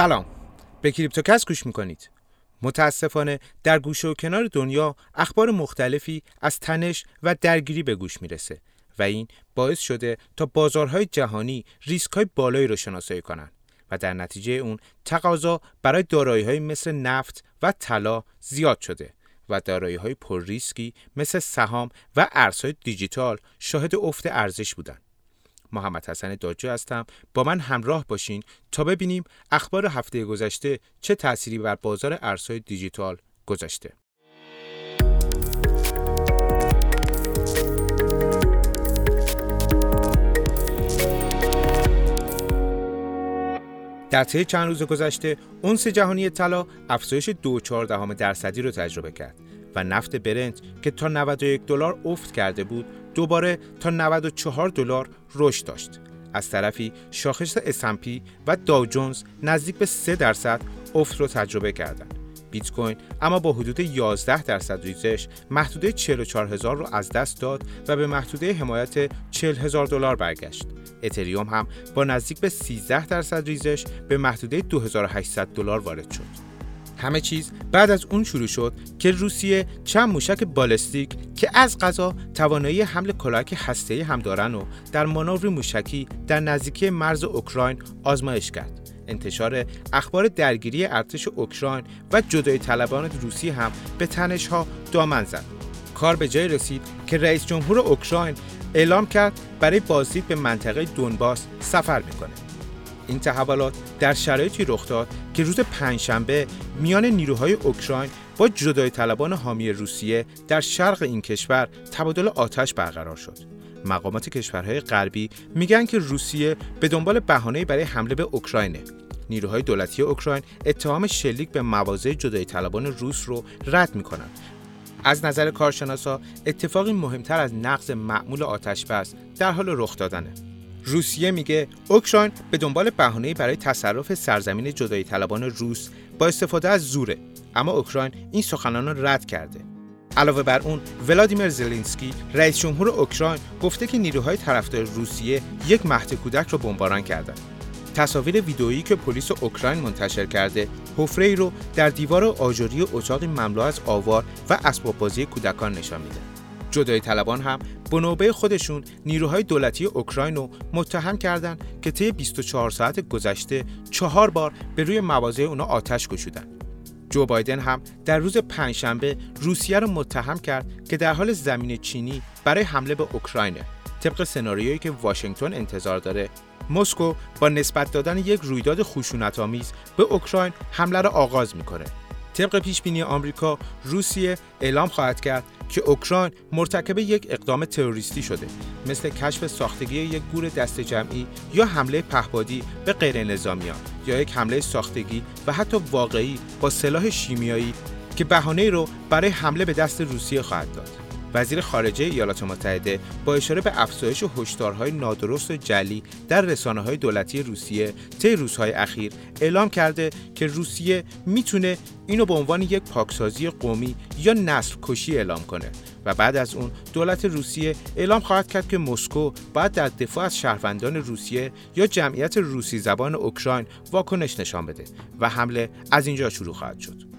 سلام به کریپتوکست گوش می‌کنید متاسفانه در گوشه و کنار دنیا اخبار مختلفی از تنش و درگیری به گوش می‌رسه و این باعث شده تا بازارهای جهانی ریسک های بالایی رو شناسایی کنند و در نتیجه اون تقاضا برای دارایی های مثل نفت و طلا زیاد شده و دارایی های پر ریسکی مثل سهام و ارزهای دیجیتال شاهد افت ارزش بودند. محمد حسن داجو هستم. با من همراه باشین تا ببینیم اخبار هفته گذشته چه تأثیری بر بازار ارزهای دیجیتال گذاشته. در طی چند روز گذشته اونس جهانی طلا افزایش 2.4 درصدی رو تجربه کرد و نفت برنت که تا 91 دلار افت کرده بود دوباره تا 94 دلار رشد داشت. از طرفی شاخص اسمپی و داو جونز نزدیک به 3 درصد افت رو تجربه کردند. بیت کوین اما با حدود 11 درصد ریزش محدوده 44 هزار رو از دست داد و به محدوده حمایت 40 هزار دلار برگشت. اتریوم هم با نزدیک به 13 درصد ریزش به محدوده 2800 دلار وارد شد. همه چیز بعد از اون شروع شد که روسیه چند موشک بالستیک که از غذا توانایی حمل کلاهک هسته‌ای هم دارن و در مانور موشکی در نزدیکی مرز اوکراین آزمایش کرد. انتشار اخبار درگیری ارتش اوکراین و جدای طلبان روسی هم به تنش ها دامن زد. کار به جای رسید که رئیس جمهور اوکراین اعلام کرد برای بازدید به منطقه دونباس سفر می‌کنه. این تحولات در شرایطی رخ داد که روز پنجشنبه میان نیروهای اوکراین با جدای طلبان حامی روسیه در شرق این کشور تبادل آتش برقرار شد. مقامات کشورهای غربی میگن که روسیه به دنبال بهانه‌ای برای حمله به اوکراینه. نیروهای دولتی اوکراین اتهام شلیک به مواضع جدای طلبان روس رو رد می‌کنند از نظر کارشناسا اتفاقی مهمتر از نقض معمول آتش بس در حال رخ دادنه روسیه میگه اوکراین به دنبال بهانه‌ای برای تصرف سرزمین جدایی طلبان روس با استفاده از زوره. اما اوکراین این سخنان را رد کرده. علاوه بر اون ولادیمیر زلنسکی رئیس جمهور اوکراین گفته که نیروهای طرفدار روسیه یک مهد کودک را بمباران کردند تصاویر ویدئویی که پلیس اوکراین منتشر کرده حفره ای رو در دیوار آجوری اتاقی مملو از آوار و اسباب بازی کودکان نشان میده. جدای طلبان هم به نوبه خودشون نیروهای دولتی اوکراین رو متهم کردند که طی 24 ساعت گذشته چهار بار به روی مواضع اونا آتش گشودن. جو بایدن هم در روز پنجشنبه روسیه رو متهم کرد که در حال زمین چینی برای حمله به اوکراینه. طبق سناریویی که واشنگتن انتظار داره مسکو با نسبت دادن یک رویداد خشونت‌آمیز به اوکراین حمله را آغاز می‌کنه طبق پیش بینی آمریکا روسیه اعلام خواهد کرد که اوکراین مرتکب یک اقدام تروریستی شده مثل کشف ساختگی یک گور دست جمعی یا حمله پهپادی به غیر نظامیان یا یک حمله ساختگی و حتی واقعی با سلاح شیمیایی که بهانه رو برای حمله به دست روسیه خواهد داد. وزیر خارجه ایالات متحده با اشاره به افزایش هشدارهای نادرست و جلی در رسانه های دولتی روسیه طی روزهای اخیر اعلام کرده که روسیه می‌تونه اینو به عنوان یک پاکسازی قومی یا نسل کشی اعلام کنه و بعد از اون دولت روسیه اعلام خواهد کرد که مسکو باید در دفاع از شهروندان روسیه یا جمعیت روسی زبان اوکراین واکنش نشان بده و حمله از اینجا شروع خواهد شد.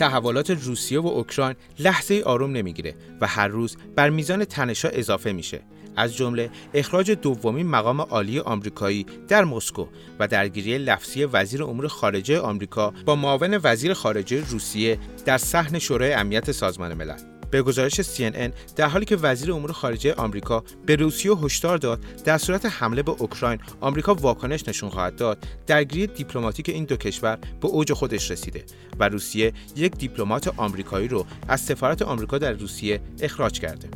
تحولات روسیه و اوکراین لحظه آروم نمی‌گیره و هر روز بر میزان تنشا اضافه میشه. از جمله اخراج دومین مقام عالی آمریکایی در مسکو و درگیری لفظی وزیر امور خارجه آمریکا با معاون وزیر خارجه روسیه در صحن شورای امنیت سازمان ملل. به گزارش CNN در حالی که وزیر امور خارجه آمریکا به روسیه هشدار داد در صورت حمله به اوکراین آمریکا واکنش نشون خواهد داد. درگیری دیپلماتیک این دو کشور به اوج خودش رسیده و روسیه یک دیپلمات آمریکایی رو از سفارت آمریکا در روسیه اخراج کرده.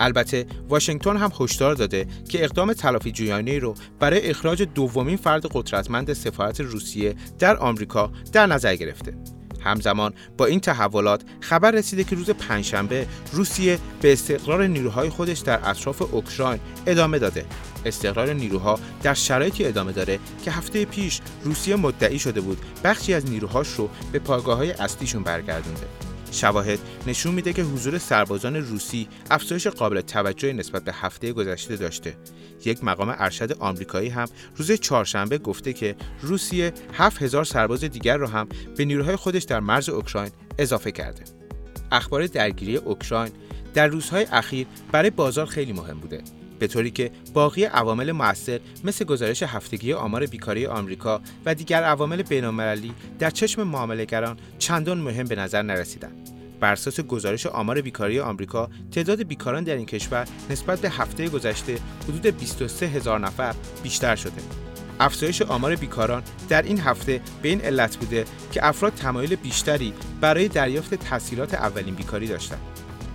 البته واشنگتن هم هشدار داده که اقدام تلافی جویانه رو برای اخراج دومین فرد قدرتمند سفارت روسیه در آمریکا در نظر گرفته. همزمان با این تحولات خبر رسیده که روز پنجشنبه روسیه به استقرار نیروهای خودش در اطراف اوکراین ادامه داده. استقرار نیروها در شرایطی ادامه داره که هفته پیش روسیه مدعی شده بود بخشی از نیروهاش رو به پایگاه های اصلیشون برگردونده. شواهد نشون میده که حضور سربازان روسی افزایش قابل توجهی نسبت به هفته گذشته داشته. یک مقام ارشد آمریکایی هم روز چهارشنبه گفته که روسیه 7000 سرباز دیگر را هم به نیروهای خودش در مرز اوکراین اضافه کرده. اخبار درگیری اوکراین در روزهای اخیر برای بازار خیلی مهم بوده به طوری که باقی عوامل موثر مثل گزارش هفتگی آمار بیکاری آمریکا و دیگر عوامل بین‌المللی در چشم معاملهگران چندان مهم به نظر نرسیدند. بر اساس گزارش آمار بیکاری آمریکا تعداد بیکاران در این کشور نسبت به هفته گذشته حدود 23 هزار نفر بیشتر شده افزایش آمار بیکاران در این هفته به این علت بوده که افراد تمایل بیشتری برای دریافت تحصیلات اولین بیکاری داشتند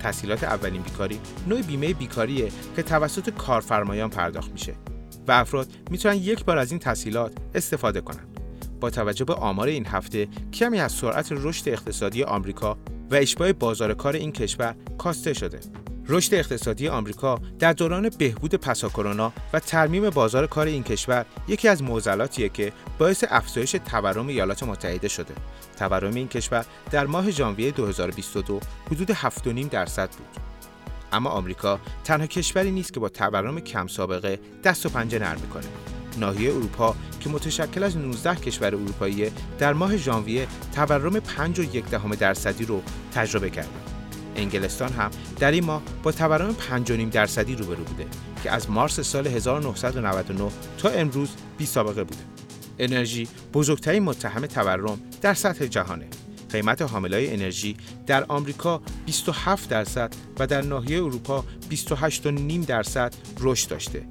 تحصیلات اولین بیکاری نوع بیمه بیکاریه که توسط کارفرمایان پرداخت میشه و افراد می‌تونن یک بار از این تحصیلات استفاده کنند. با توجه به آمار این هفته کمی از سرعت رشد اقتصادی آمریکا و اشباع بازار کار این کشور کاسته شده. رشد اقتصادی آمریکا در دوران بهبود پسا کرونا و ترمیم بازار کار این کشور یکی از معضلاتیه که باعث افزایش تورم ایالات متحده شده. تورم این کشور در ماه ژانویه 2022 حدود 7.5 درصد بود. اما آمریکا تنها کشوری نیست که با تورم کم سابقه دست و پنجه نرم می‌کنه. ناحیه اروپا که متشکل از 19 کشور اروپایی در ماه ژانویه تورم 5.1 درصدی رو تجربه کرده. انگلستان هم در این ماه با تورم 5.5 درصدی روبرو بوده که از مارس سال 1999 تا امروز بی سابقه بوده. انرژی بزرگترین متهم تورم در سطح جهانه. قیمت حاملای انرژی در آمریکا 27 درصد و در ناحیه اروپا 28.5 درصد رشد داشته.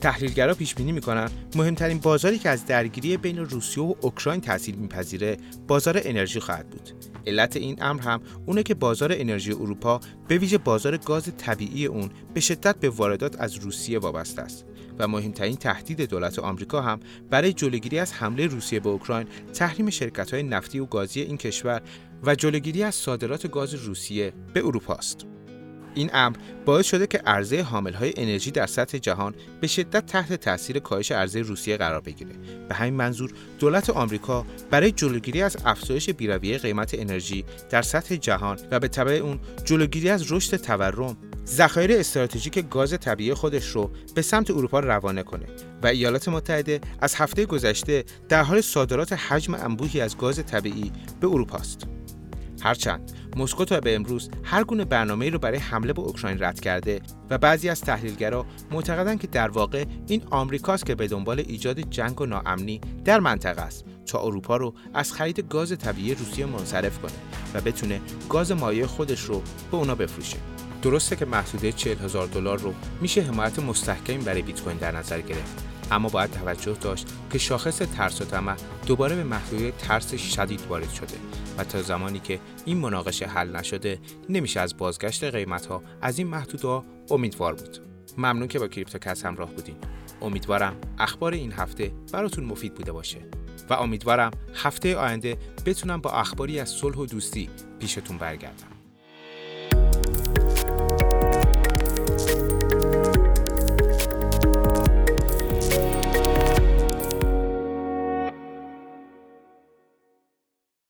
تحلیلگرا پیش بینی می‌کنن مهمترین بازاری که از درگیری بین روسیه و اوکراین تاثیر میپذیره بازار انرژی خواهد بود. علت این امر هم اونه که بازار انرژی اروپا به ویژه بازار گاز طبیعی اون به شدت به واردات از روسیه وابسته است و مهمترین تهدید دولت آمریکا هم برای جلوگیری از حمله روسیه به اوکراین تحریم شرکت‌های نفتی و گازی این کشور و جلوگیری از صادرات گاز روسیه به اروپا است. این امر باعث شده که عرضه حاملهای انرژی در سطح جهان به شدت تحت تاثیر کاهش عرضه روسیه قرار بگیره به همین منظور دولت آمریکا برای جلوگیری از افزایش بیرویه قیمت انرژی در سطح جهان و به تبع اون جلوگیری از رشد تورم ذخایر استراتژیک گاز طبیعی خودش رو به سمت اروپا روانه کنه و ایالات متحده از هفته گذشته در حال صادرات حجم انبوهی از گاز طبیعی به اروپا است. هرچند مسکو تا به امروز هر گونه برنامه‌ای رو برای حمله به اوکراین رد کرده و بعضی از تحلیلگرا معتقدند که در واقع این آمریکاست که به دنبال ایجاد جنگ و ناامنی در منطقه است تا اروپا رو از خرید گاز طبیعی روسیه منصرف کنه و بتونه گاز مایع خودش رو به اونا بفروشه. درسته که محدوده 40 هزار دلار رو میشه حمایت مستحکمی برای بیت کوین در نظر گرفت. اما باید توجه داشت که شاخص ترس و طمع دوباره به محدوده ترس شدید وارد شده و تا زمانی که این مناقشه حل نشده نمیشه از بازگشت قیمت ها از این محدوده امیدوار بود. ممنون که با کریپتوکس همراه بودین. امیدوارم اخبار این هفته براتون مفید بوده باشه و امیدوارم هفته آینده بتونم با اخباری از صلح و دوستی پیشتون برگردم.